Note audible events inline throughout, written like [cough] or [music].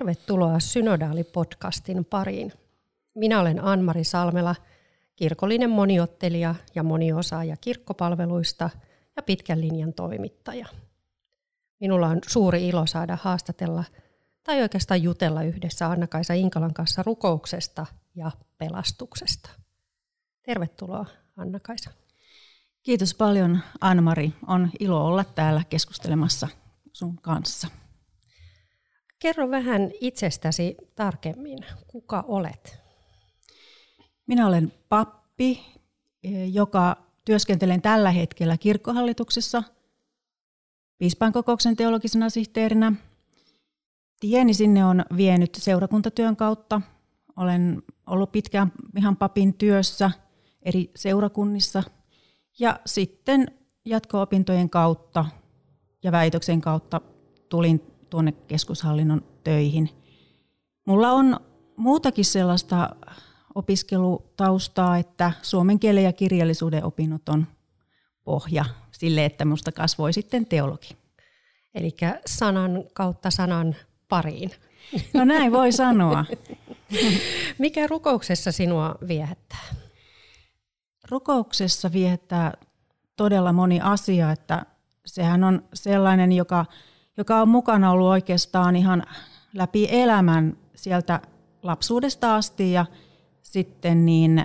Tervetuloa Synodaali-podcastin pariin. Minä olen Anmari Salmela, kirkollinen moniottelija ja moniosaaja kirkkopalveluista ja pitkän linjan toimittaja. Minulla on suuri ilo saada haastatella tai oikeastaan jutella yhdessä Anna-Kaisa Inkalan kanssa rukouksesta ja pelastuksesta. Tervetuloa Anna-Kaisa. Kiitos paljon Anmari. On ilo olla täällä keskustelemassa sun kanssa. Kerro vähän itsestäsi tarkemmin. Kuka olet? Minä olen pappi, joka työskentelen tällä hetkellä kirkkohallituksessa piispankokouksen teologisena sihteerinä. Tieni sinne on vienyt seurakuntatyön kautta. Olen ollut pitkään ihan papin työssä eri seurakunnissa ja sitten jatko-opintojen kautta ja väitöksen kautta tulin tuonne keskushallinnon töihin. Mulla on muutakin sellaista opiskelutaustaa, että suomen kielen ja kirjallisuuden opinnot on pohja sille, että minusta kasvoi sitten teologi. Eli sanan kautta sanan pariin. No näin voi sanoa. [laughs] Mikä rukouksessa sinua viehättää? Rukouksessa viehättää todella moni asia, että sehän on sellainen, joka joka on mukana ollut oikeastaan ihan läpi elämän sieltä lapsuudesta asti ja sitten niin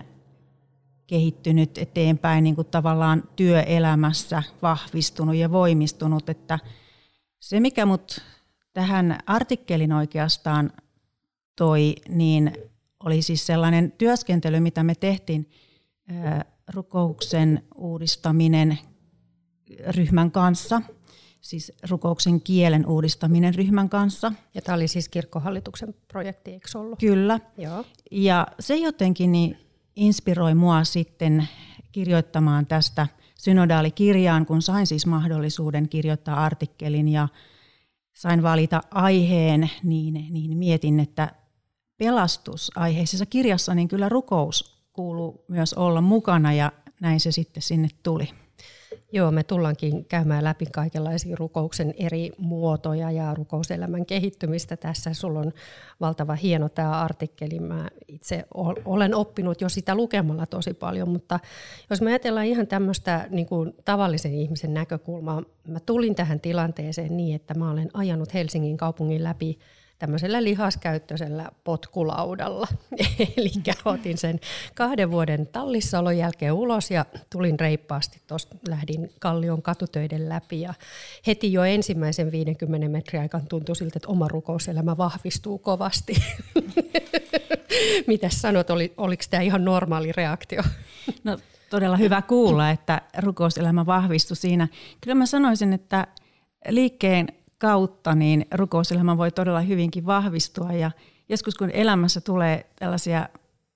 kehittynyt eteenpäin niin kuin tavallaan työelämässä vahvistunut ja voimistunut, että se mikä mut tähän artikkelin oikeastaan toi, niin oli siis sellainen työskentely, mitä me tehtiin rukouksen uudistaminen ryhmän kanssa – siis rukouksen kielen uudistaminen ryhmän kanssa. Ja tämä oli siis kirkkohallituksen projekti, eikö ollut? Kyllä. Joo. Ja se jotenkin niin inspiroi mua sitten kirjoittamaan tästä synodaalikirjaan, kun sain siis mahdollisuuden kirjoittaa artikkelin ja sain valita aiheen, niin, niin mietin, että pelastusaiheisessa kirjassa niin kyllä rukous kuuluu myös olla mukana ja näin se sitten sinne tuli. Joo, me tullaankin käymään läpi kaikenlaisia rukouksen eri muotoja ja rukouselämän kehittymistä tässä. Sulla on valtava hieno tämä artikkeli. Mä itse olen oppinut jo sitä lukemalla tosi paljon, mutta jos me ajatellaan ihan tämmöistä niin kuin tavallisen ihmisen näkökulmaa, mä tulin tähän tilanteeseen niin, että mä olen ajanut Helsingin kaupungin läpi tämmöisellä lihaskäyttöisellä potkulaudalla. [laughs] Eli otin sen kahden vuoden tallissaolon jälkeen ulos ja tulin reippaasti tuosta, lähdin Kallion katutöiden läpi ja heti jo ensimmäisen 50 metrin aikaan tuntui siltä, että oma rukouselämä vahvistuu kovasti. [laughs] Mitä sanot, oli, oliko tämä ihan normaali reaktio? No todella hyvä kuulla, että rukouselämä vahvistui siinä. Kyllä mä sanoisin, että liikkeen kautta niin rukouselämä voi todella hyvinkin vahvistua ja joskus kun elämässä tulee tällaisia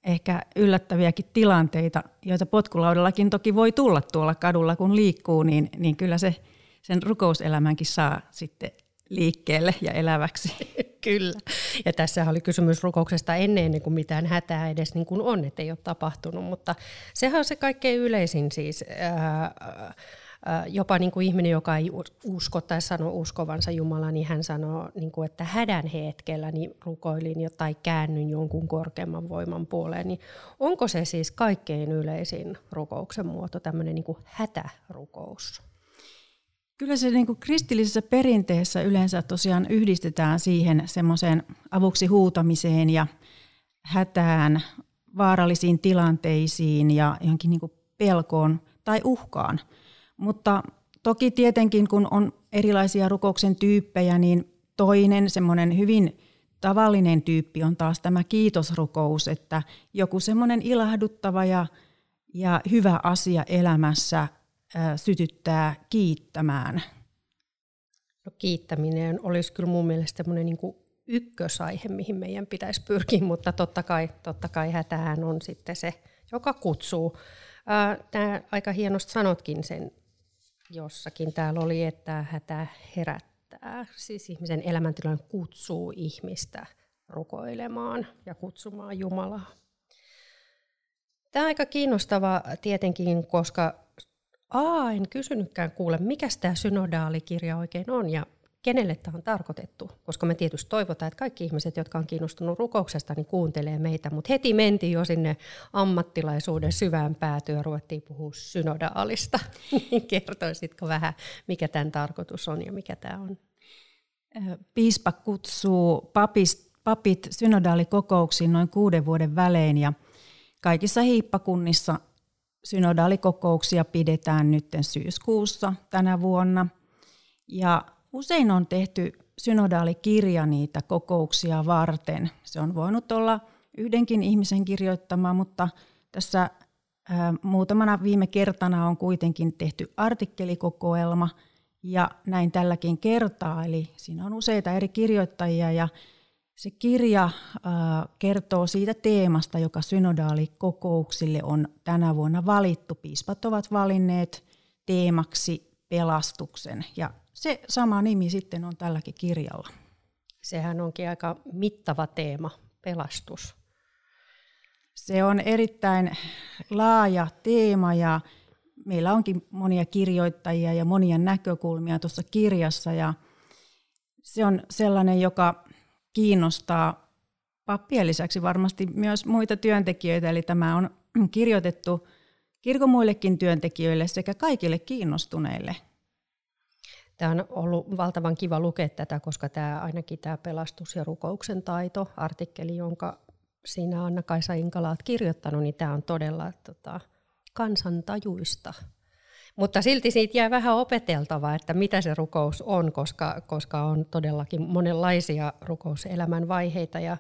ehkä yllättäviäkin tilanteita, joita potkulaudallakin toki voi tulla tuolla kadulla kun liikkuu, niin, niin kyllä se sen rukouselämänkin saa sitten liikkeelle ja eläväksi. [laughs] Kyllä. Ja tässä oli kysymys rukouksesta ennen, ennen kuin mitään hätää edes niin kuin on, että ei ole tapahtunut. Mutta sehän on se kaikkein yleisin siis. Ää, jopa niin kuin ihminen, joka ei usko tai sano uskovansa Jumalaa, niin hän sanoo, niin kuin, että hädän hetkellä niin rukoilin tai käännyn jonkun korkeamman voiman puoleen. Niin onko se siis kaikkein yleisin rukouksen muoto, tämmöinen niin kuin hätärukous? Kyllä se niin kuin kristillisessä perinteessä yleensä tosiaan yhdistetään siihen semmoiseen avuksi huutamiseen ja hätään, vaarallisiin tilanteisiin ja johonkin niin kuin pelkoon tai uhkaan – mutta toki tietenkin, kun on erilaisia rukouksen tyyppejä, niin toinen semmoinen hyvin tavallinen tyyppi on taas tämä kiitosrukous, että joku semmoinen ilahduttava ja, ja hyvä asia elämässä ää, sytyttää kiittämään. No, kiittäminen olisi kyllä mun mielestä semmoinen niin ykkösaihe, mihin meidän pitäisi pyrkiä, mutta totta kai, totta kai hätähän on sitten se, joka kutsuu. Tämä aika hienosti sanotkin sen jossakin. Täällä oli, että hätä herättää, siis ihmisen elämäntilanne kutsuu ihmistä rukoilemaan ja kutsumaan Jumalaa. Tämä on aika kiinnostava tietenkin, koska A, en kysynytkään kuule, mikä tämä synodaalikirja oikein on ja kenelle tämä on tarkoitettu, koska me tietysti toivotaan, että kaikki ihmiset, jotka on kiinnostunut rukouksesta, niin kuuntelee meitä, mutta heti mentiin jo sinne ammattilaisuuden syvään päätyyn ja ruvettiin puhua synodaalista. [laughs] Niin kertoisitko vähän, mikä tämän tarkoitus on ja mikä tämä on? Piispa kutsuu papist, papit synodaalikokouksiin noin kuuden vuoden välein ja kaikissa hiippakunnissa synodaalikokouksia pidetään nyt syyskuussa tänä vuonna. Ja Usein on tehty synodaalikirja niitä kokouksia varten. Se on voinut olla yhdenkin ihmisen kirjoittama, mutta tässä muutamana viime kertana on kuitenkin tehty artikkelikokoelma ja näin tälläkin kertaa. Eli siinä on useita eri kirjoittajia ja se kirja kertoo siitä teemasta, joka synodaalikokouksille on tänä vuonna valittu. Piispat ovat valinneet teemaksi pelastuksen ja se sama nimi sitten on tälläkin kirjalla. Sehän onkin aika mittava teema, pelastus. Se on erittäin laaja teema ja meillä onkin monia kirjoittajia ja monia näkökulmia tuossa kirjassa ja se on sellainen, joka kiinnostaa pappien lisäksi varmasti myös muita työntekijöitä, eli tämä on kirjoitettu kirkon muillekin työntekijöille sekä kaikille kiinnostuneille Tämä on ollut valtavan kiva lukea tätä, koska tämä ainakin tämä pelastus ja rukouksen taito, artikkeli, jonka siinä Anna-Kaisa Inkala olet kirjoittanut, niin tämä on todella tota, kansantajuista. Mutta silti siitä jää vähän opeteltavaa, että mitä se rukous on, koska, koska on todellakin monenlaisia rukouselämän vaiheita. Ja,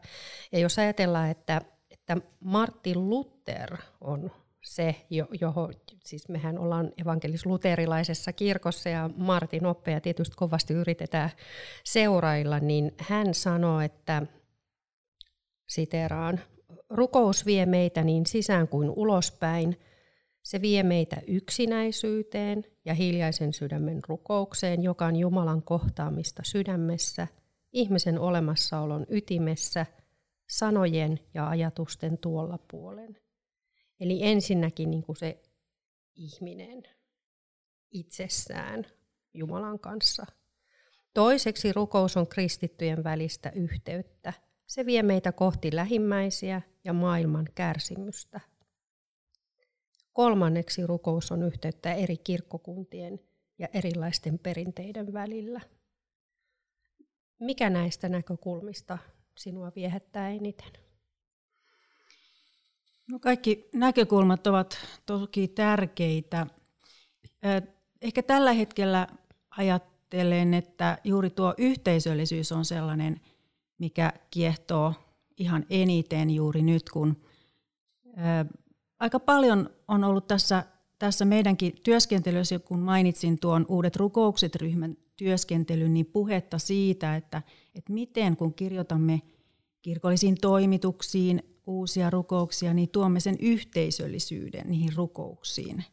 ja jos ajatellaan, että, että Martin Luther on se, johon, siis mehän ollaan evankelis-luterilaisessa kirkossa ja Martin oppeja tietysti kovasti yritetään seurailla, niin hän sanoi, että siteraan, rukous vie meitä niin sisään kuin ulospäin, se vie meitä yksinäisyyteen ja hiljaisen sydämen rukoukseen, joka on Jumalan kohtaamista sydämessä, ihmisen olemassaolon ytimessä, sanojen ja ajatusten tuolla puolen. Eli ensinnäkin niin kuin se ihminen itsessään Jumalan kanssa. Toiseksi rukous on kristittyjen välistä yhteyttä. Se vie meitä kohti lähimmäisiä ja maailman kärsimystä. Kolmanneksi rukous on yhteyttä eri kirkkokuntien ja erilaisten perinteiden välillä. Mikä näistä näkökulmista sinua viehättää eniten? No kaikki näkökulmat ovat toki tärkeitä. Ehkä tällä hetkellä ajattelen, että juuri tuo yhteisöllisyys on sellainen, mikä kiehtoo ihan eniten juuri nyt, kun aika paljon on ollut tässä, tässä meidänkin työskentelyssä, kun mainitsin tuon uudet rukoukset ryhmän työskentelyn, niin puhetta siitä, että, että miten kun kirjoitamme kirkollisiin toimituksiin, uusia rukouksia, niin tuomme sen yhteisöllisyyden niihin rukouksiin.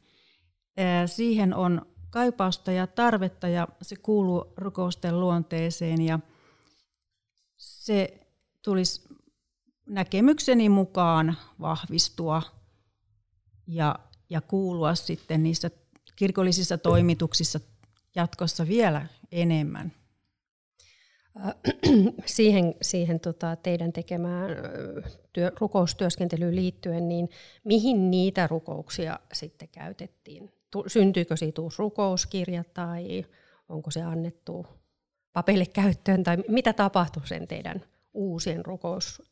Siihen on kaipausta ja tarvetta ja se kuuluu rukousten luonteeseen ja se tulisi näkemykseni mukaan vahvistua ja, ja kuulua sitten niissä kirkollisissa toimituksissa jatkossa vielä enemmän. Siihen, siihen tota, teidän tekemään työ, rukoustyöskentelyyn liittyen, niin mihin niitä rukouksia sitten käytettiin? Syntyykö siitä uusi rukouskirja tai onko se annettu papeille käyttöön tai mitä tapahtui sen teidän uusien rukous,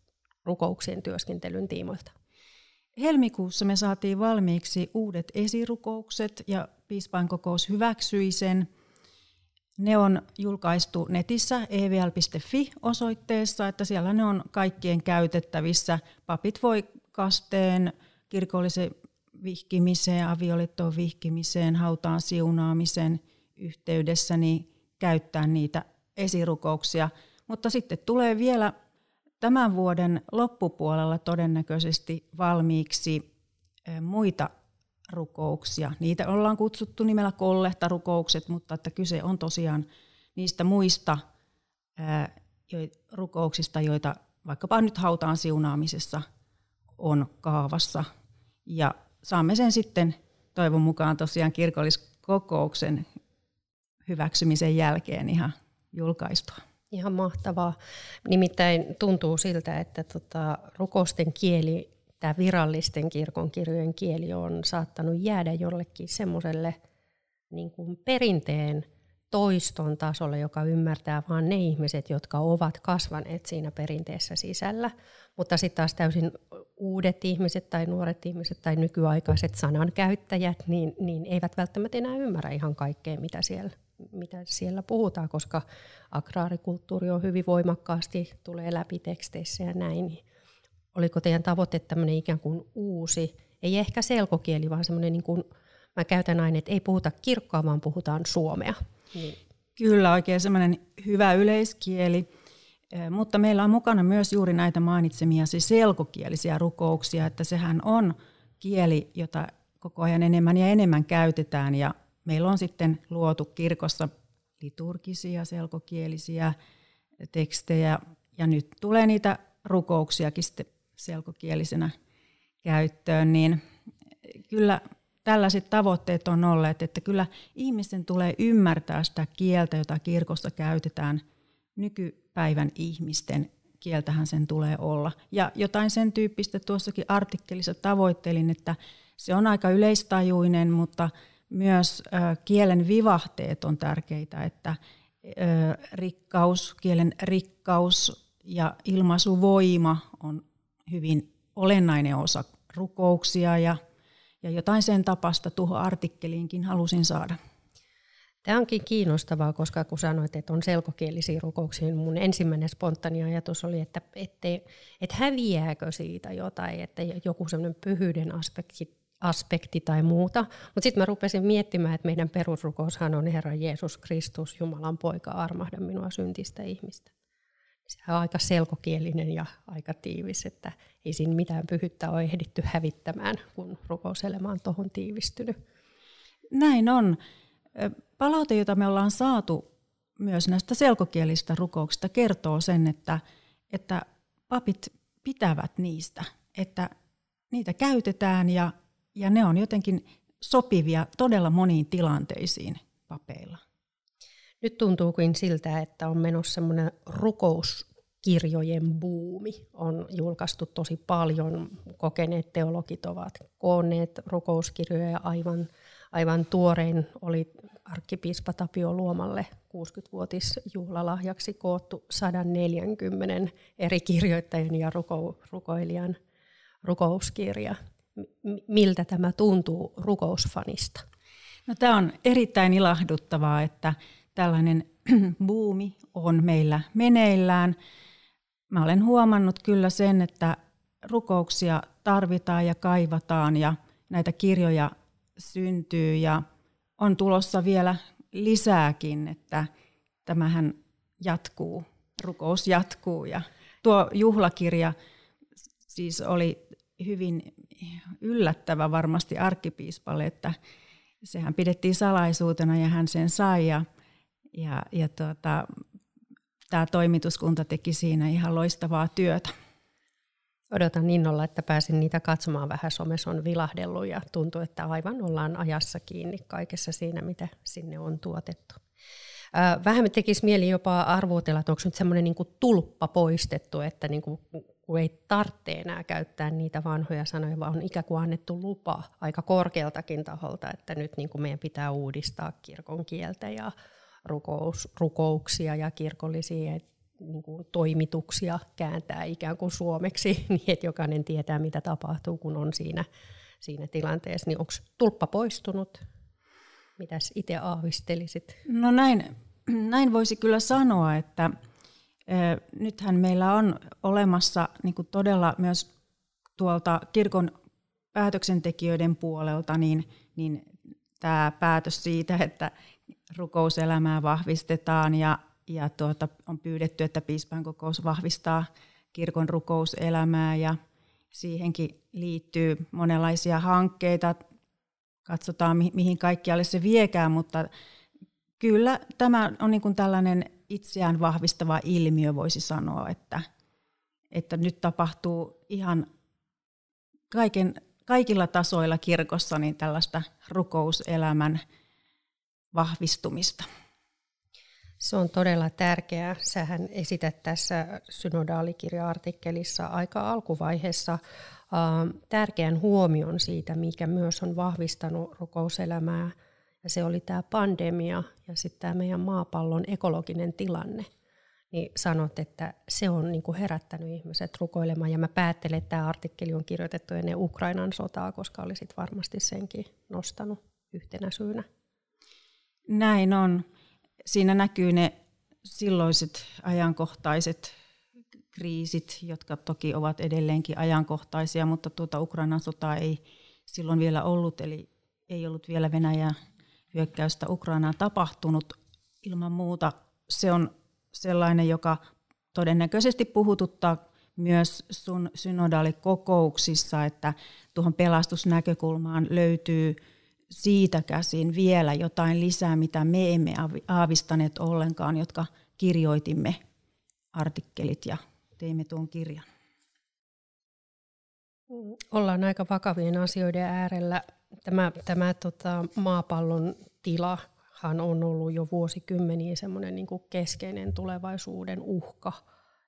rukouksien työskentelyn tiimoilta? Helmikuussa me saatiin valmiiksi uudet esirukoukset ja piispainkokous hyväksyi sen – ne on julkaistu netissä evl.fi-osoitteessa, että siellä ne on kaikkien käytettävissä. Papit voi kasteen, kirkollisen vihkimiseen, avioliittoon vihkimiseen, hautaan siunaamisen yhteydessä niin käyttää niitä esirukouksia. Mutta sitten tulee vielä tämän vuoden loppupuolella todennäköisesti valmiiksi muita rukouksia. Niitä ollaan kutsuttu nimellä kollehtarukoukset, mutta että kyse on tosiaan niistä muista rukouksista, joita vaikkapa nyt hautaan siunaamisessa on kaavassa. Ja saamme sen sitten toivon mukaan tosiaan kirkolliskokouksen hyväksymisen jälkeen ihan julkaistua. Ihan mahtavaa. Nimittäin tuntuu siltä, että tota, rukousten kieli, tämä virallisten kirkonkirjojen kieli on saattanut jäädä jollekin semmoiselle niin perinteen toiston tasolle, joka ymmärtää vain ne ihmiset, jotka ovat kasvaneet siinä perinteessä sisällä. Mutta sitten taas täysin uudet ihmiset tai nuoret ihmiset tai nykyaikaiset sanankäyttäjät, niin, niin eivät välttämättä enää ymmärrä ihan kaikkea, mitä siellä, mitä siellä puhutaan, koska agraarikulttuuri on hyvin voimakkaasti, tulee läpi teksteissä ja näin. Oliko teidän tavoite tämmöinen ikään kuin uusi, ei ehkä selkokieli, vaan semmoinen niin kuin, mä käytän aina, että ei puhuta kirkkoa, vaan puhutaan suomea. Niin. Kyllä, oikein semmoinen hyvä yleiskieli. Mutta meillä on mukana myös juuri näitä mainitsemia siis selkokielisiä rukouksia, että sehän on kieli, jota koko ajan enemmän ja enemmän käytetään ja meillä on sitten luotu kirkossa liturgisia selkokielisiä tekstejä ja nyt tulee niitä rukouksiakin sitten selkokielisenä käyttöön, niin kyllä tällaiset tavoitteet on olleet, että kyllä ihmisten tulee ymmärtää sitä kieltä, jota kirkossa käytetään nykypäivän ihmisten kieltähän sen tulee olla. Ja jotain sen tyyppistä tuossakin artikkelissa tavoittelin, että se on aika yleistajuinen, mutta myös kielen vivahteet on tärkeitä, että rikkaus, kielen rikkaus ja ilmaisuvoima on hyvin olennainen osa rukouksia ja ja jotain sen tapasta tuohon artikkeliinkin halusin saada. Tämä onkin kiinnostavaa, koska kun sanoit, että on selkokielisiä rukouksia, niin mun ensimmäinen spontaani ajatus oli, että ettei, että häviääkö siitä jotain, että joku semmoinen pyhyyden aspekti, aspekti tai muuta. Mutta sitten mä rupesin miettimään, että meidän perusrukoushan on Herra Jeesus Kristus, Jumalan poika, armahda minua syntistä ihmistä se on aika selkokielinen ja aika tiivis, että ei siinä mitään pyhyttä ole ehditty hävittämään, kun rukouselema on tuohon tiivistynyt. Näin on. Palaute, jota me ollaan saatu myös näistä selkokielistä rukouksista, kertoo sen, että, että papit pitävät niistä, että niitä käytetään ja, ja ne on jotenkin sopivia todella moniin tilanteisiin papeilla. Nyt tuntuu kuin siltä, että on menossa semmoinen rukouskirjojen buumi. On julkaistu tosi paljon, kokeneet teologit ovat koonneet rukouskirjoja aivan, aivan tuorein oli arkkipiispa Tapio Luomalle 60-vuotisjuhlalahjaksi koottu 140 eri kirjoittajan ja ruko, rukoilijan rukouskirja. Miltä tämä tuntuu rukousfanista? No, tämä on erittäin ilahduttavaa, että tällainen [clears throat] buumi on meillä meneillään. Mä olen huomannut kyllä sen, että rukouksia tarvitaan ja kaivataan ja näitä kirjoja syntyy ja on tulossa vielä lisääkin, että tämähän jatkuu, rukous jatkuu ja tuo juhlakirja siis oli hyvin yllättävä varmasti arkkipiispalle, että sehän pidettiin salaisuutena ja hän sen sai ja ja, ja tuota, tämä toimituskunta teki siinä ihan loistavaa työtä. Odotan innolla, että pääsin niitä katsomaan vähän. Somessa on vilahdellut ja tuntuu, että aivan ollaan ajassa kiinni kaikessa siinä, mitä sinne on tuotettu. Vähän tekisi mieli jopa arvuutella, että onko nyt semmoinen niin tulppa poistettu, että niin kuin, kun ei tarvitse enää käyttää niitä vanhoja sanoja, vaan on ikään kuin annettu lupa aika korkealtakin taholta, että nyt niin kuin meidän pitää uudistaa kirkon kieltä ja rukous, rukouksia ja kirkollisia niin kuin toimituksia kääntää ikään kuin suomeksi, [laughs] niin että jokainen tietää, mitä tapahtuu, kun on siinä, siinä tilanteessa. Niin onko tulppa poistunut? Mitäs itse aavistelisit? No näin, [clears throat] näin voisi kyllä sanoa, että e, nythän meillä on olemassa niin kuin todella myös tuolta kirkon päätöksentekijöiden puolelta niin, niin tämä päätös siitä, että rukouselämää vahvistetaan ja ja tuota, on pyydetty, että piispan kokous vahvistaa kirkon rukouselämää ja siihenkin liittyy monenlaisia hankkeita. Katsotaan, mihin kaikkialle se viekään, mutta kyllä tämä on niin kuin tällainen itseään vahvistava ilmiö, voisi sanoa, että, että nyt tapahtuu ihan kaiken, kaikilla tasoilla kirkossa niin tällaista rukouselämän vahvistumista. Se on todella tärkeää. Sähän esität tässä synodaalikirja-artikkelissa aika alkuvaiheessa tärkeän huomion siitä, mikä myös on vahvistanut rukouselämää. Ja se oli tämä pandemia ja sitten tämä meidän maapallon ekologinen tilanne. Niin sanot, että se on niinku herättänyt ihmiset rukoilemaan. Ja mä päättelen, että tämä artikkeli on kirjoitettu ennen Ukrainan sotaa, koska olisit varmasti senkin nostanut yhtenä syynä. Näin on siinä näkyy ne silloiset ajankohtaiset kriisit, jotka toki ovat edelleenkin ajankohtaisia, mutta tuota Ukrainan sotaa ei silloin vielä ollut, eli ei ollut vielä Venäjän hyökkäystä Ukrainaan tapahtunut. Ilman muuta se on sellainen, joka todennäköisesti puhututtaa myös sun synodaalikokouksissa, että tuohon pelastusnäkökulmaan löytyy siitä käsin vielä jotain lisää, mitä me emme aavistaneet ollenkaan, jotka kirjoitimme artikkelit ja teimme tuon kirjan. Ollaan aika vakavien asioiden äärellä. Tämä, tämä tota, maapallon tilahan on ollut jo vuosikymmeniä semmoinen niin keskeinen tulevaisuuden uhka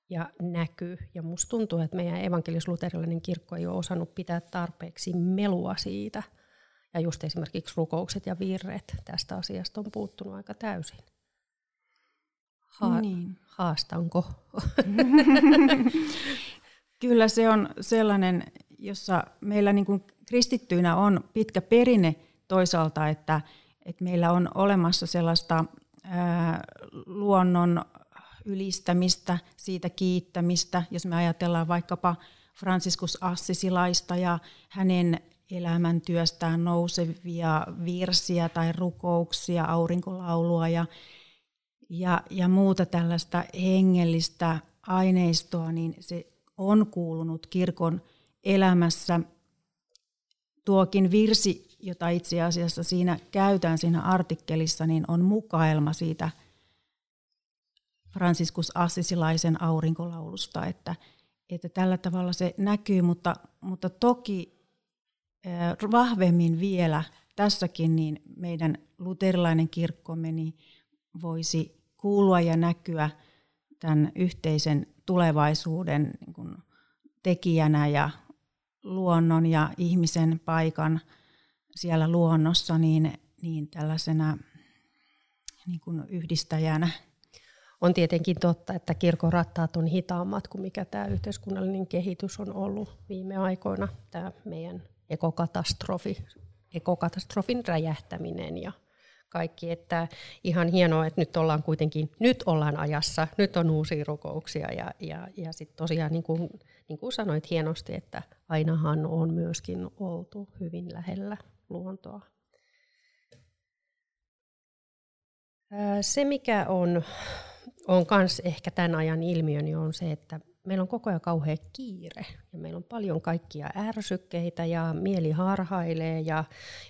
ja näky. Ja musta tuntuu, että meidän evankelis-luterilainen kirkko ei ole osannut pitää tarpeeksi melua siitä – ja just esimerkiksi rukoukset ja virret tästä asiasta on puuttunut aika täysin. Ha- niin. Haastanko? [laughs] Kyllä se on sellainen, jossa meillä niin kuin kristittyinä on pitkä perinne toisaalta, että, että meillä on olemassa sellaista ää, luonnon ylistämistä, siitä kiittämistä, jos me ajatellaan vaikkapa Franciscus Assisilaista ja hänen elämäntyöstään nousevia virsiä tai rukouksia, aurinkolaulua ja, ja, ja muuta tällaista hengellistä aineistoa, niin se on kuulunut kirkon elämässä. Tuokin virsi, jota itse asiassa siinä käytän siinä artikkelissa, niin on mukaelma siitä Franciscus Assisilaisen aurinkolaulusta, että, että tällä tavalla se näkyy, mutta, mutta toki vahvemmin vielä tässäkin niin meidän luterilainen kirkkomme niin voisi kuulua ja näkyä tämän yhteisen tulevaisuuden niin kuin tekijänä ja luonnon ja ihmisen paikan siellä luonnossa niin, niin tällaisena niin kuin yhdistäjänä. On tietenkin totta, että kirkon rattaat on hitaammat kuin mikä tämä yhteiskunnallinen kehitys on ollut viime aikoina. Tämä meidän ekokatastrofi, ekokatastrofin räjähtäminen ja kaikki, että ihan hienoa, että nyt ollaan kuitenkin, nyt ollaan ajassa, nyt on uusia rukouksia ja, ja, ja sitten tosiaan niin kuin, niin kuin sanoit hienosti, että ainahan on myöskin oltu hyvin lähellä luontoa. Se, mikä on, on kans ehkä tämän ajan ilmiö, niin on se, että meillä on koko ajan kauhea kiire ja meillä on paljon kaikkia ärsykkeitä ja mieli harhailee ja,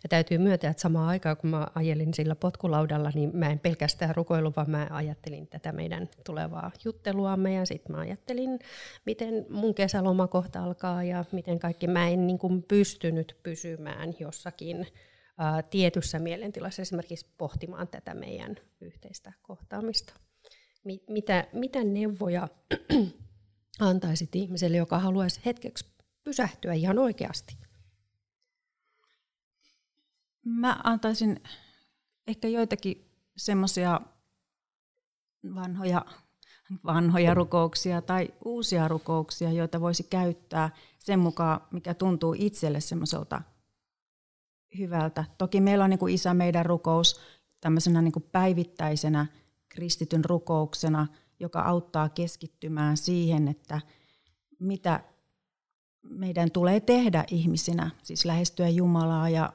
ja täytyy myöntää, että samaan aikaan kun mä ajelin sillä potkulaudalla, niin mä en pelkästään rukoilu, vaan mä ajattelin tätä meidän tulevaa jutteluamme ja sitten mä ajattelin, miten mun kesäloma kohta alkaa ja miten kaikki. Mä en niin kuin pystynyt pysymään jossakin ää, tietyssä mielentilassa esimerkiksi pohtimaan tätä meidän yhteistä kohtaamista. Mitä, mitä neuvoja antaisit ihmiselle, joka haluaisi hetkeksi pysähtyä ihan oikeasti? Mä antaisin ehkä joitakin semmoisia vanhoja, vanhoja rukouksia tai uusia rukouksia, joita voisi käyttää sen mukaan, mikä tuntuu itselle semmoiselta hyvältä. Toki meillä on niin kuin Isä meidän rukous tämmöisenä niin kuin päivittäisenä kristityn rukouksena – joka auttaa keskittymään siihen, että mitä meidän tulee tehdä ihmisinä, siis lähestyä Jumalaa ja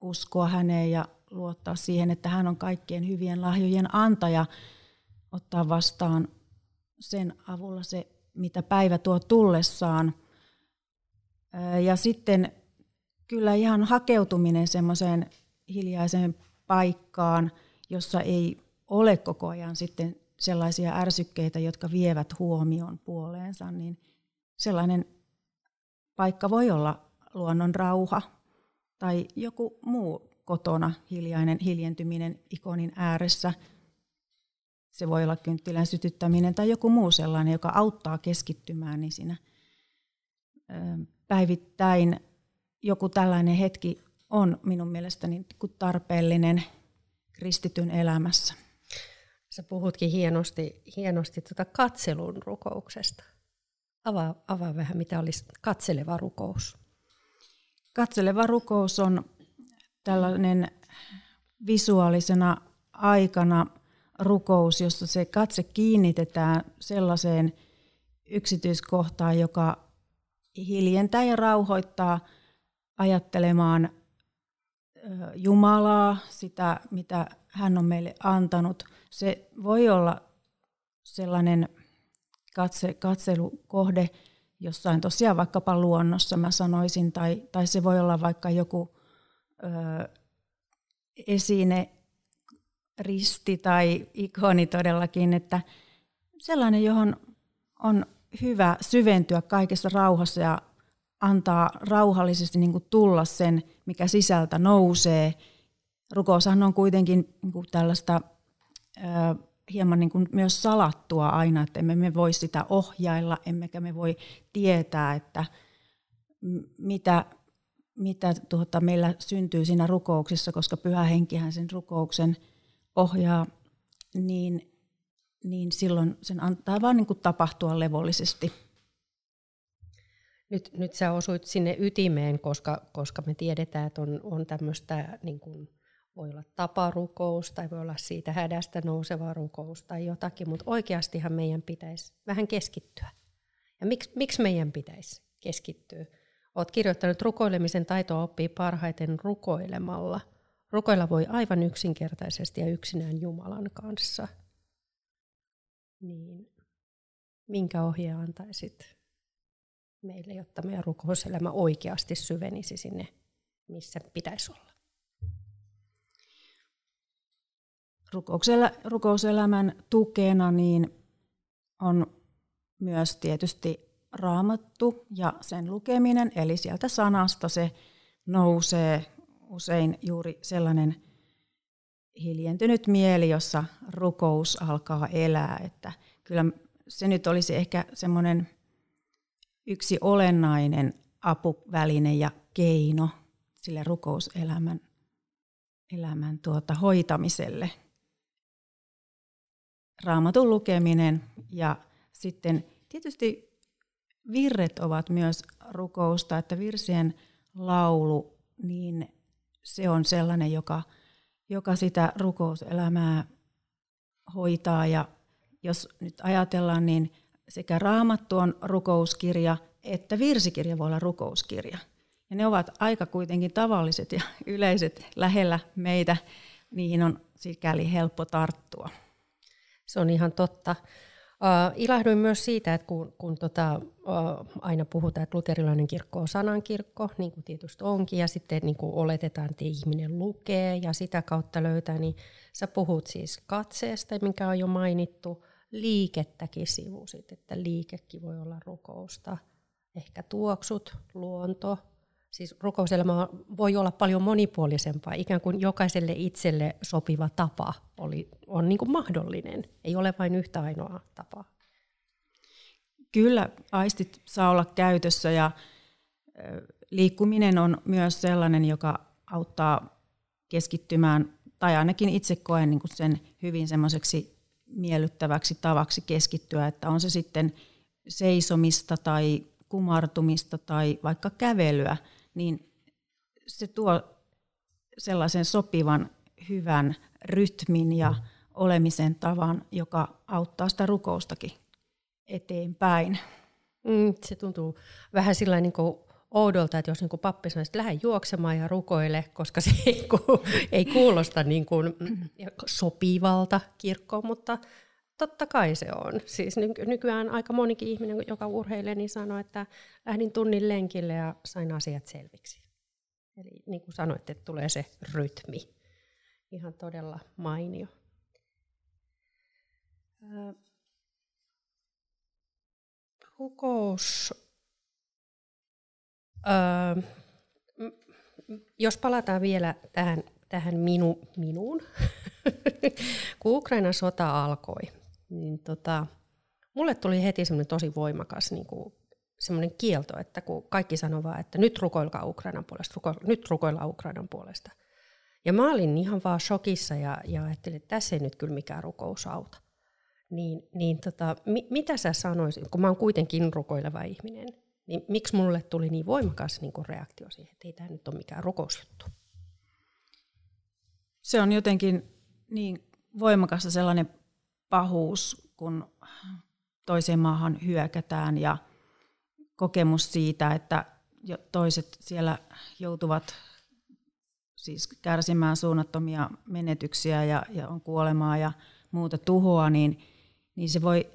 uskoa häneen ja luottaa siihen, että hän on kaikkien hyvien lahjojen antaja, ottaa vastaan sen avulla se, mitä päivä tuo tullessaan. Ja sitten kyllä ihan hakeutuminen semmoiseen hiljaiseen paikkaan, jossa ei ole koko ajan sitten sellaisia ärsykkeitä, jotka vievät huomion puoleensa, niin sellainen paikka voi olla luonnon rauha tai joku muu kotona hiljainen hiljentyminen ikonin ääressä. Se voi olla kynttilän sytyttäminen tai joku muu sellainen, joka auttaa keskittymään niin siinä päivittäin joku tällainen hetki on minun mielestäni tarpeellinen kristityn elämässä. Sä puhutkin hienosti, hienosti tuota katselun rukouksesta. Avaa, avaa vähän, mitä olisi katseleva rukous. Katseleva rukous on tällainen visuaalisena aikana rukous, jossa se katse kiinnitetään sellaiseen yksityiskohtaan, joka hiljentää ja rauhoittaa ajattelemaan Jumalaa, sitä mitä hän on meille antanut. Se voi olla sellainen katse, katselukohde jossain tosiaan vaikkapa luonnossa, mä sanoisin, tai, tai se voi olla vaikka joku ö, esine, risti tai ikoni todellakin, että sellainen, johon on hyvä syventyä kaikessa rauhassa ja antaa rauhallisesti niin tulla sen, mikä sisältä nousee. Rukoushan on kuitenkin niin tällaista hieman niin kuin myös salattua aina, että emme me voi sitä ohjailla, emmekä me voi tietää, että mitä, mitä tuota meillä syntyy siinä rukouksessa, koska pyhä henkihän sen rukouksen ohjaa, niin, niin silloin sen antaa vaan niin tapahtua levollisesti. Nyt, nyt sä osuit sinne ytimeen, koska, koska me tiedetään, että on, on tämmöistä niin kuin voi olla taparukous tai voi olla siitä hädästä nouseva rukous tai jotakin, mutta oikeastihan meidän pitäisi vähän keskittyä. Ja miksi, miksi meidän pitäisi keskittyä? Olet kirjoittanut rukoilemisen taitoa oppii parhaiten rukoilemalla. Rukoilla voi aivan yksinkertaisesti ja yksinään Jumalan kanssa. Niin, minkä ohje antaisit meille, jotta meidän rukouselämä oikeasti syvenisi sinne, missä pitäisi olla? Rukouselämän tukena niin on myös tietysti raamattu ja sen lukeminen, eli sieltä sanasta se nousee usein juuri sellainen hiljentynyt mieli, jossa rukous alkaa elää. Että kyllä se nyt olisi ehkä semmoinen yksi olennainen apuväline ja keino sille rukouselämän elämän tuota, hoitamiselle raamatun lukeminen ja sitten tietysti virret ovat myös rukousta, että virsien laulu, niin se on sellainen, joka, joka sitä rukouselämää hoitaa. Ja jos nyt ajatellaan, niin sekä raamattu on rukouskirja, että virsikirja voi olla rukouskirja. Ja ne ovat aika kuitenkin tavalliset ja [laughs] yleiset lähellä meitä. Niihin on sikäli helppo tarttua. Se on ihan totta. Uh, ilahduin myös siitä, että kun, kun tota, uh, aina puhutaan, että luterilainen kirkko on sanankirkko, niin kuin tietysti onkin, ja sitten niin kuin oletetaan, että ihminen lukee ja sitä kautta löytää, niin sä puhut siis katseesta, mikä on jo mainittu, liikettäkin sivusit, että liikekin voi olla rukousta, ehkä tuoksut, luonto, Siis rukouselämä voi olla paljon monipuolisempaa, ikään kuin jokaiselle itselle sopiva tapa oli, on niin kuin mahdollinen, ei ole vain yhtä ainoa tapaa. Kyllä, aistit saa olla käytössä ja liikkuminen on myös sellainen, joka auttaa keskittymään, tai ainakin itse koen niin kuin sen hyvin semmoiseksi miellyttäväksi tavaksi keskittyä, että on se sitten seisomista tai kumartumista tai vaikka kävelyä, niin se tuo sellaisen sopivan hyvän rytmin ja olemisen tavan, joka auttaa sitä rukoustakin eteenpäin. Mm, se tuntuu vähän sillä niin kuin oudolta, että jos niin kuin pappi sanoo, että lähde juoksemaan ja rukoile, koska se ei, ku, ei kuulosta niin kuin [clears throat] sopivalta kirkkoon, mutta totta kai se on. Siis nykyään aika monikin ihminen, joka urheilee, niin sanoo, että lähdin tunnin lenkille ja sain asiat selviksi. Eli niin kuin sanoitte, että tulee se rytmi. Ihan todella mainio. Rukous. Jos palataan vielä tähän, tähän minu, minuun, [laughs] kun Ukrainan sota alkoi, niin tota, mulle tuli heti semmoinen tosi voimakas niin kuin, semmoinen kielto, että kun kaikki sanovat, että nyt rukoilkaa Ukrainan puolesta, ruko, nyt rukoillaan Ukrainan puolesta. Ja mä olin ihan vaan shokissa ja, ja ajattelin, että tässä ei nyt kyllä mikään rukous auta. Niin, niin tota, mi, mitä sä sanoisit, kun mä oon kuitenkin rukoileva ihminen, niin miksi mulle tuli niin voimakas niin reaktio siihen, että ei tämä nyt ole mikään rukousjuttu? Se on jotenkin niin voimakasta sellainen pahuus, kun toiseen maahan hyökätään ja kokemus siitä, että toiset siellä joutuvat siis kärsimään suunnattomia menetyksiä ja, ja on kuolemaa ja muuta tuhoa, niin, niin se voi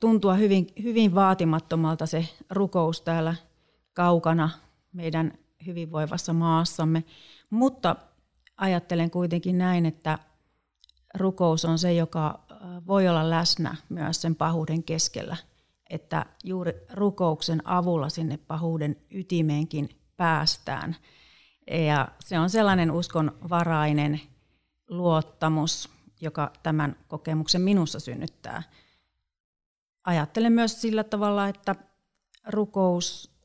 tuntua hyvin, hyvin vaatimattomalta se rukous täällä kaukana meidän hyvinvoivassa maassamme. Mutta ajattelen kuitenkin näin, että rukous on se, joka voi olla läsnä myös sen pahuuden keskellä. Että juuri rukouksen avulla sinne pahuuden ytimeenkin päästään. Ja se on sellainen uskonvarainen luottamus, joka tämän kokemuksen minussa synnyttää. Ajattelen myös sillä tavalla, että rukous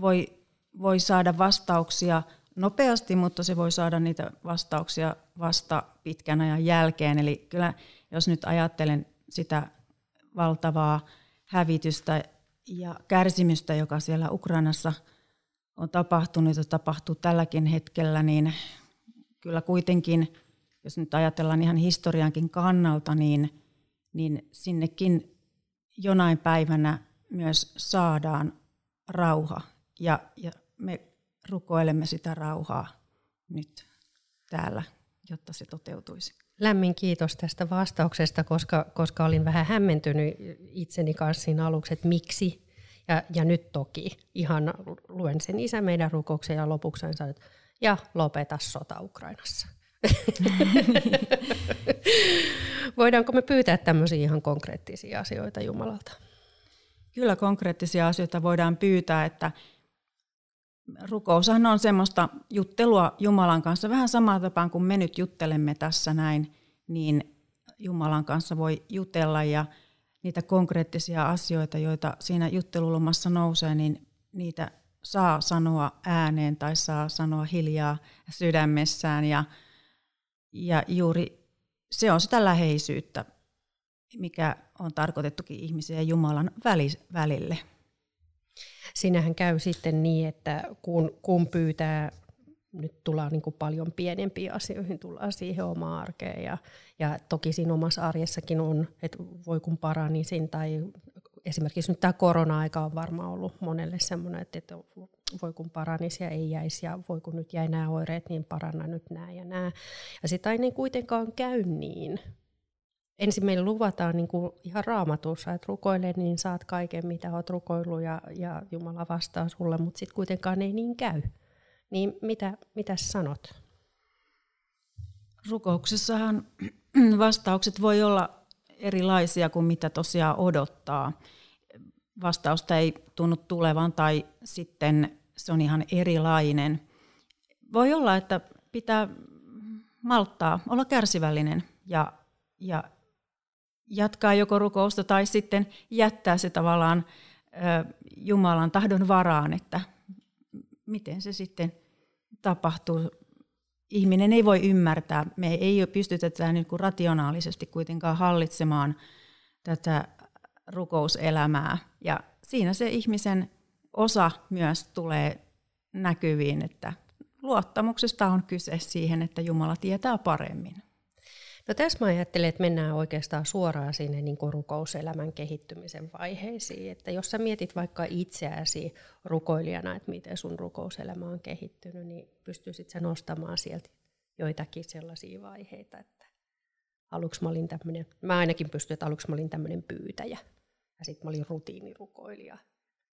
voi, voi saada vastauksia nopeasti, mutta se voi saada niitä vastauksia vasta pitkän ajan jälkeen. Eli kyllä jos nyt ajattelen sitä valtavaa hävitystä ja kärsimystä, joka siellä Ukrainassa on tapahtunut ja tapahtuu tälläkin hetkellä, niin kyllä kuitenkin, jos nyt ajatellaan ihan historiankin kannalta, niin, niin sinnekin jonain päivänä myös saadaan rauha. Ja, ja me rukoilemme sitä rauhaa nyt täällä, jotta se toteutuisi. Lämmin kiitos tästä vastauksesta, koska, koska olin vähän hämmentynyt itseni kanssa siinä aluksi, että miksi. Ja, ja nyt toki ihan luen sen isä meidän rukouksen ja lopuksi sanoin, että ja lopeta sota Ukrainassa. [laughs] Voidaanko me pyytää tämmöisiä ihan konkreettisia asioita Jumalalta? Kyllä konkreettisia asioita voidaan pyytää, että rukoushan on semmoista juttelua Jumalan kanssa vähän samalla tapaan kuin me nyt juttelemme tässä näin, niin Jumalan kanssa voi jutella ja niitä konkreettisia asioita, joita siinä juttelulomassa nousee, niin niitä saa sanoa ääneen tai saa sanoa hiljaa sydämessään ja, ja juuri se on sitä läheisyyttä, mikä on tarkoitettukin ihmisen ja Jumalan välille. Siinähän käy sitten niin, että kun, kun pyytää nyt tullaan niin paljon pienempiin asioihin, tullaan siihen omaan arkeen ja, ja toki siinä omassa arjessakin on, että voi kun paranisin tai esimerkiksi nyt tämä korona-aika on varmaan ollut monelle semmoinen, että, että voi kun paranisi ja ei jäisi ja voi kun nyt jäi nämä oireet, niin paranna nyt nämä ja nämä. Ja sitä ei niin kuitenkaan käy niin, ensin meille luvataan niin kuin ihan raamatussa, että rukoile, niin saat kaiken, mitä olet rukoillut ja, ja Jumala vastaa sulle, mutta sitten kuitenkaan ei niin käy. Niin mitä, mitä sanot? Rukouksessahan [clears throat] vastaukset voi olla erilaisia kuin mitä tosiaan odottaa. Vastausta ei tunnu tulevan tai sitten se on ihan erilainen. Voi olla, että pitää malttaa, olla kärsivällinen ja, ja jatkaa joko rukousta tai sitten jättää se tavallaan Jumalan tahdon varaan, että miten se sitten tapahtuu. Ihminen ei voi ymmärtää, me ei pystytä tätä niin kuin rationaalisesti kuitenkaan hallitsemaan tätä rukouselämää. Ja siinä se ihmisen osa myös tulee näkyviin, että luottamuksesta on kyse siihen, että Jumala tietää paremmin. No tässä mä ajattelen, että mennään oikeastaan suoraan sinne niin kuin rukouselämän kehittymisen vaiheisiin. Että jos sä mietit vaikka itseäsi rukoilijana, että miten sun rukouselämä on kehittynyt, niin pystyisit sä nostamaan sieltä joitakin sellaisia vaiheita, että aluksi mä olin tämmöinen, mä ainakin pystyin, että aluksi mä olin tämmöinen pyytäjä. Ja sitten mä olin rutiinirukoilija.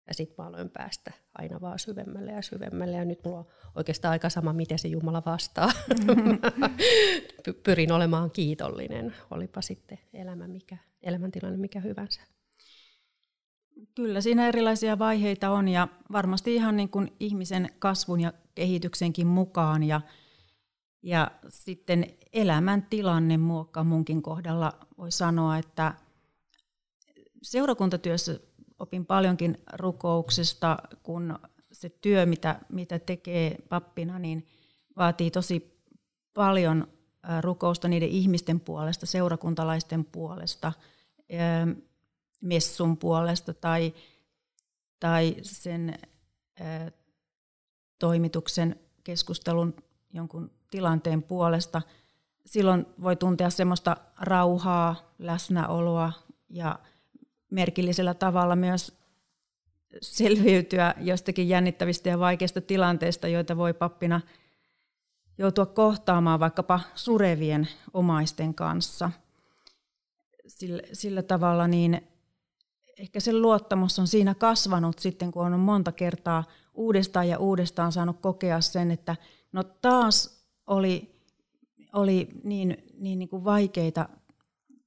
Ja sitten mä aloin päästä aina vaan syvemmälle ja syvemmälle. Ja nyt mulla on oikeastaan aika sama, miten se Jumala vastaa. [laughs] Pyrin olemaan kiitollinen, olipa sitten elämä mikä, elämäntilanne mikä hyvänsä. Kyllä, siinä erilaisia vaiheita on ja varmasti ihan niin kuin ihmisen kasvun ja kehityksenkin mukaan. Ja, ja sitten elämäntilanne muokkaa munkin kohdalla. Voi sanoa, että seurakuntatyössä opin paljonkin rukouksesta, kun se työ, mitä, mitä tekee pappina, niin vaatii tosi paljon rukousta niiden ihmisten puolesta, seurakuntalaisten puolesta, messun puolesta tai, tai sen toimituksen keskustelun jonkun tilanteen puolesta. Silloin voi tuntea semmoista rauhaa, läsnäoloa ja merkillisellä tavalla myös selviytyä jostakin jännittävistä ja vaikeista tilanteista, joita voi pappina joutua kohtaamaan vaikkapa surevien omaisten kanssa. Sillä, sillä tavalla niin ehkä se luottamus on siinä kasvanut sitten, kun on monta kertaa uudestaan ja uudestaan saanut kokea sen, että no taas oli, oli niin, niin, niin kuin vaikeita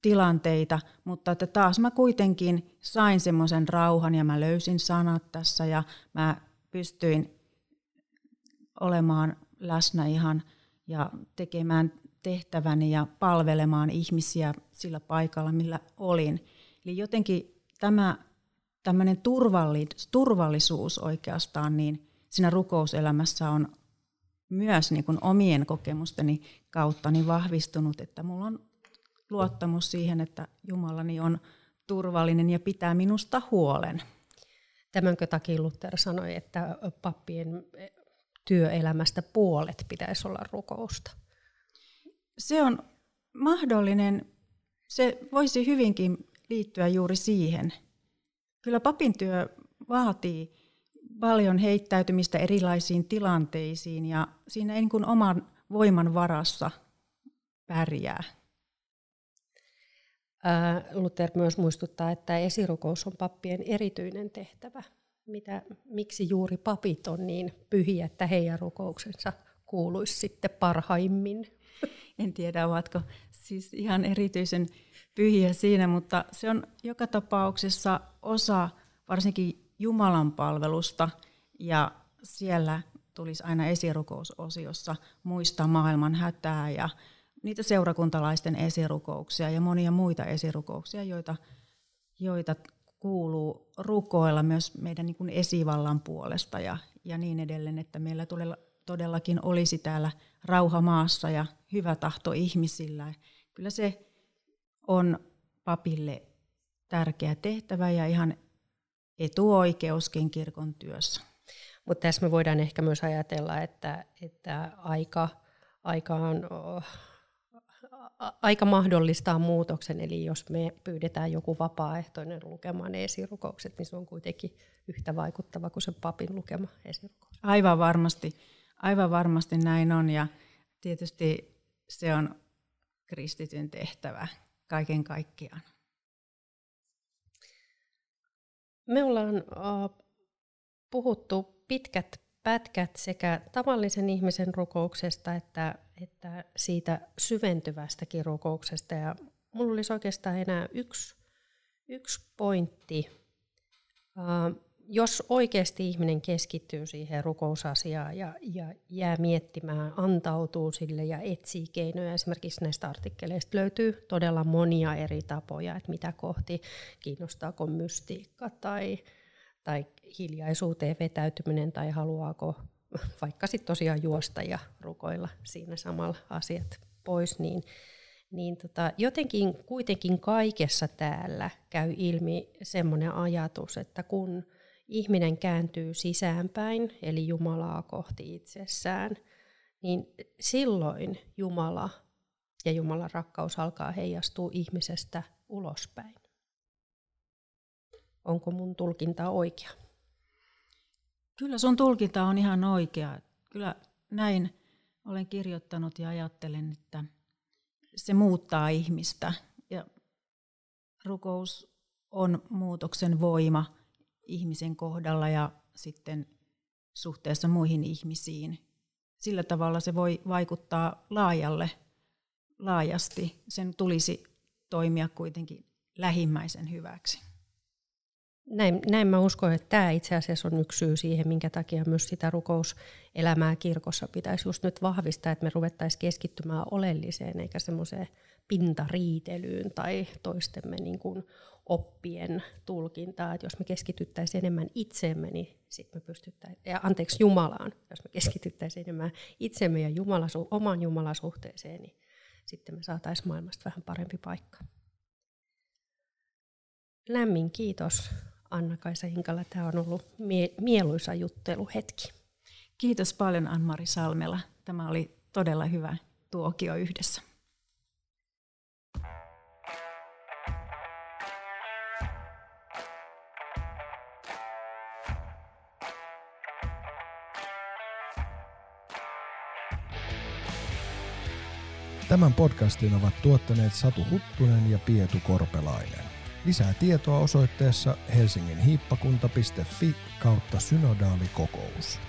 tilanteita, mutta että taas mä kuitenkin sain semmoisen rauhan ja mä löysin sanat tässä ja mä pystyin olemaan läsnä ihan ja tekemään tehtäväni ja palvelemaan ihmisiä sillä paikalla, millä olin. Eli jotenkin tämä tämmöinen turvallisuus oikeastaan niin siinä rukouselämässä on myös niin kuin omien kokemusteni kautta niin vahvistunut, että mulla on luottamus siihen, että Jumalani on turvallinen ja pitää minusta huolen. Tämänkö takia Luther sanoi, että pappien työelämästä puolet pitäisi olla rukousta? Se on mahdollinen. Se voisi hyvinkin liittyä juuri siihen. Kyllä papin työ vaatii paljon heittäytymistä erilaisiin tilanteisiin ja siinä ei niin kuin oman voiman varassa pärjää. Luther myös muistuttaa, että esirukous on pappien erityinen tehtävä. Mitä, miksi juuri papit on niin pyhiä, että heidän rukouksensa kuuluisi sitten parhaimmin? En tiedä, ovatko siis ihan erityisen pyhiä siinä, mutta se on joka tapauksessa osa varsinkin Jumalan palvelusta ja siellä tulisi aina esirukousosiossa muistaa maailman hätää ja niitä seurakuntalaisten esirukouksia ja monia muita esirukouksia, joita, joita kuuluu rukoilla myös meidän niin kuin esivallan puolesta ja, ja niin edelleen, että meillä todellakin olisi täällä rauha maassa ja hyvä tahto ihmisillä. Kyllä se on papille tärkeä tehtävä ja ihan etuoikeuskin kirkon työssä. Mutta tässä me voidaan ehkä myös ajatella, että, että aika, aika on aika mahdollistaa muutoksen, eli jos me pyydetään joku vapaaehtoinen lukemaan ne esirukoukset, niin se on kuitenkin yhtä vaikuttava kuin se papin lukema esirukous. Aivan varmasti, aivan varmasti näin on, ja tietysti se on kristityn tehtävä kaiken kaikkiaan. Me ollaan uh, puhuttu pitkät pätkät sekä tavallisen ihmisen rukouksesta että, että siitä syventyvästäkin rukouksesta. Ja mulla olisi oikeastaan enää yksi, yksi pointti. Jos oikeasti ihminen keskittyy siihen rukousasiaan ja, ja jää miettimään, antautuu sille ja etsii keinoja, esimerkiksi näistä artikkeleista löytyy todella monia eri tapoja, että mitä kohti, kiinnostaako mystiikka tai, tai hiljaisuuteen vetäytyminen tai haluaako vaikka sitten tosiaan juosta ja rukoilla siinä samalla asiat pois, niin, niin tota, jotenkin kuitenkin kaikessa täällä käy ilmi semmoinen ajatus, että kun ihminen kääntyy sisäänpäin, eli Jumalaa kohti itsessään, niin silloin Jumala ja Jumalan rakkaus alkaa heijastua ihmisestä ulospäin. Onko mun tulkinta oikea? Kyllä sun tulkinta on ihan oikea. Kyllä näin olen kirjoittanut ja ajattelen, että, se muuttaa ihmistä ja rukous on muutoksen voima ihmisen kohdalla ja sitten suhteessa muihin ihmisiin. Sillä tavalla se voi vaikuttaa laajalle, laajasti. Sen tulisi toimia kuitenkin lähimmäisen hyväksi. Näin, näin mä uskon, että tämä itse asiassa on yksi syy siihen, minkä takia myös sitä rukouselämää kirkossa pitäisi just nyt vahvistaa, että me ruvettaisiin keskittymään oleelliseen eikä semmoiseen pintariitelyyn tai toistemme niin kuin oppien tulkintaa. Että jos me keskityttäisiin enemmän itseemme, niin sitten me pystyttäisiin, ja anteeksi Jumalaan, jos me keskityttäisiin enemmän itsemme ja Jumalasu, oman Jumalasuhteeseen, niin sitten me saataisiin maailmasta vähän parempi paikka. Lämmin kiitos Anna-Kaisa Hinkala. Tämä on ollut mie- mieluisa jutteluhetki. Kiitos paljon Anmari Salmela. Tämä oli todella hyvä tuokio yhdessä. Tämän podcastin ovat tuottaneet Satu Huttunen ja Pietu Korpelainen. Lisää tietoa osoitteessa helsingin hiippakunta.fi kautta synodaalikokous.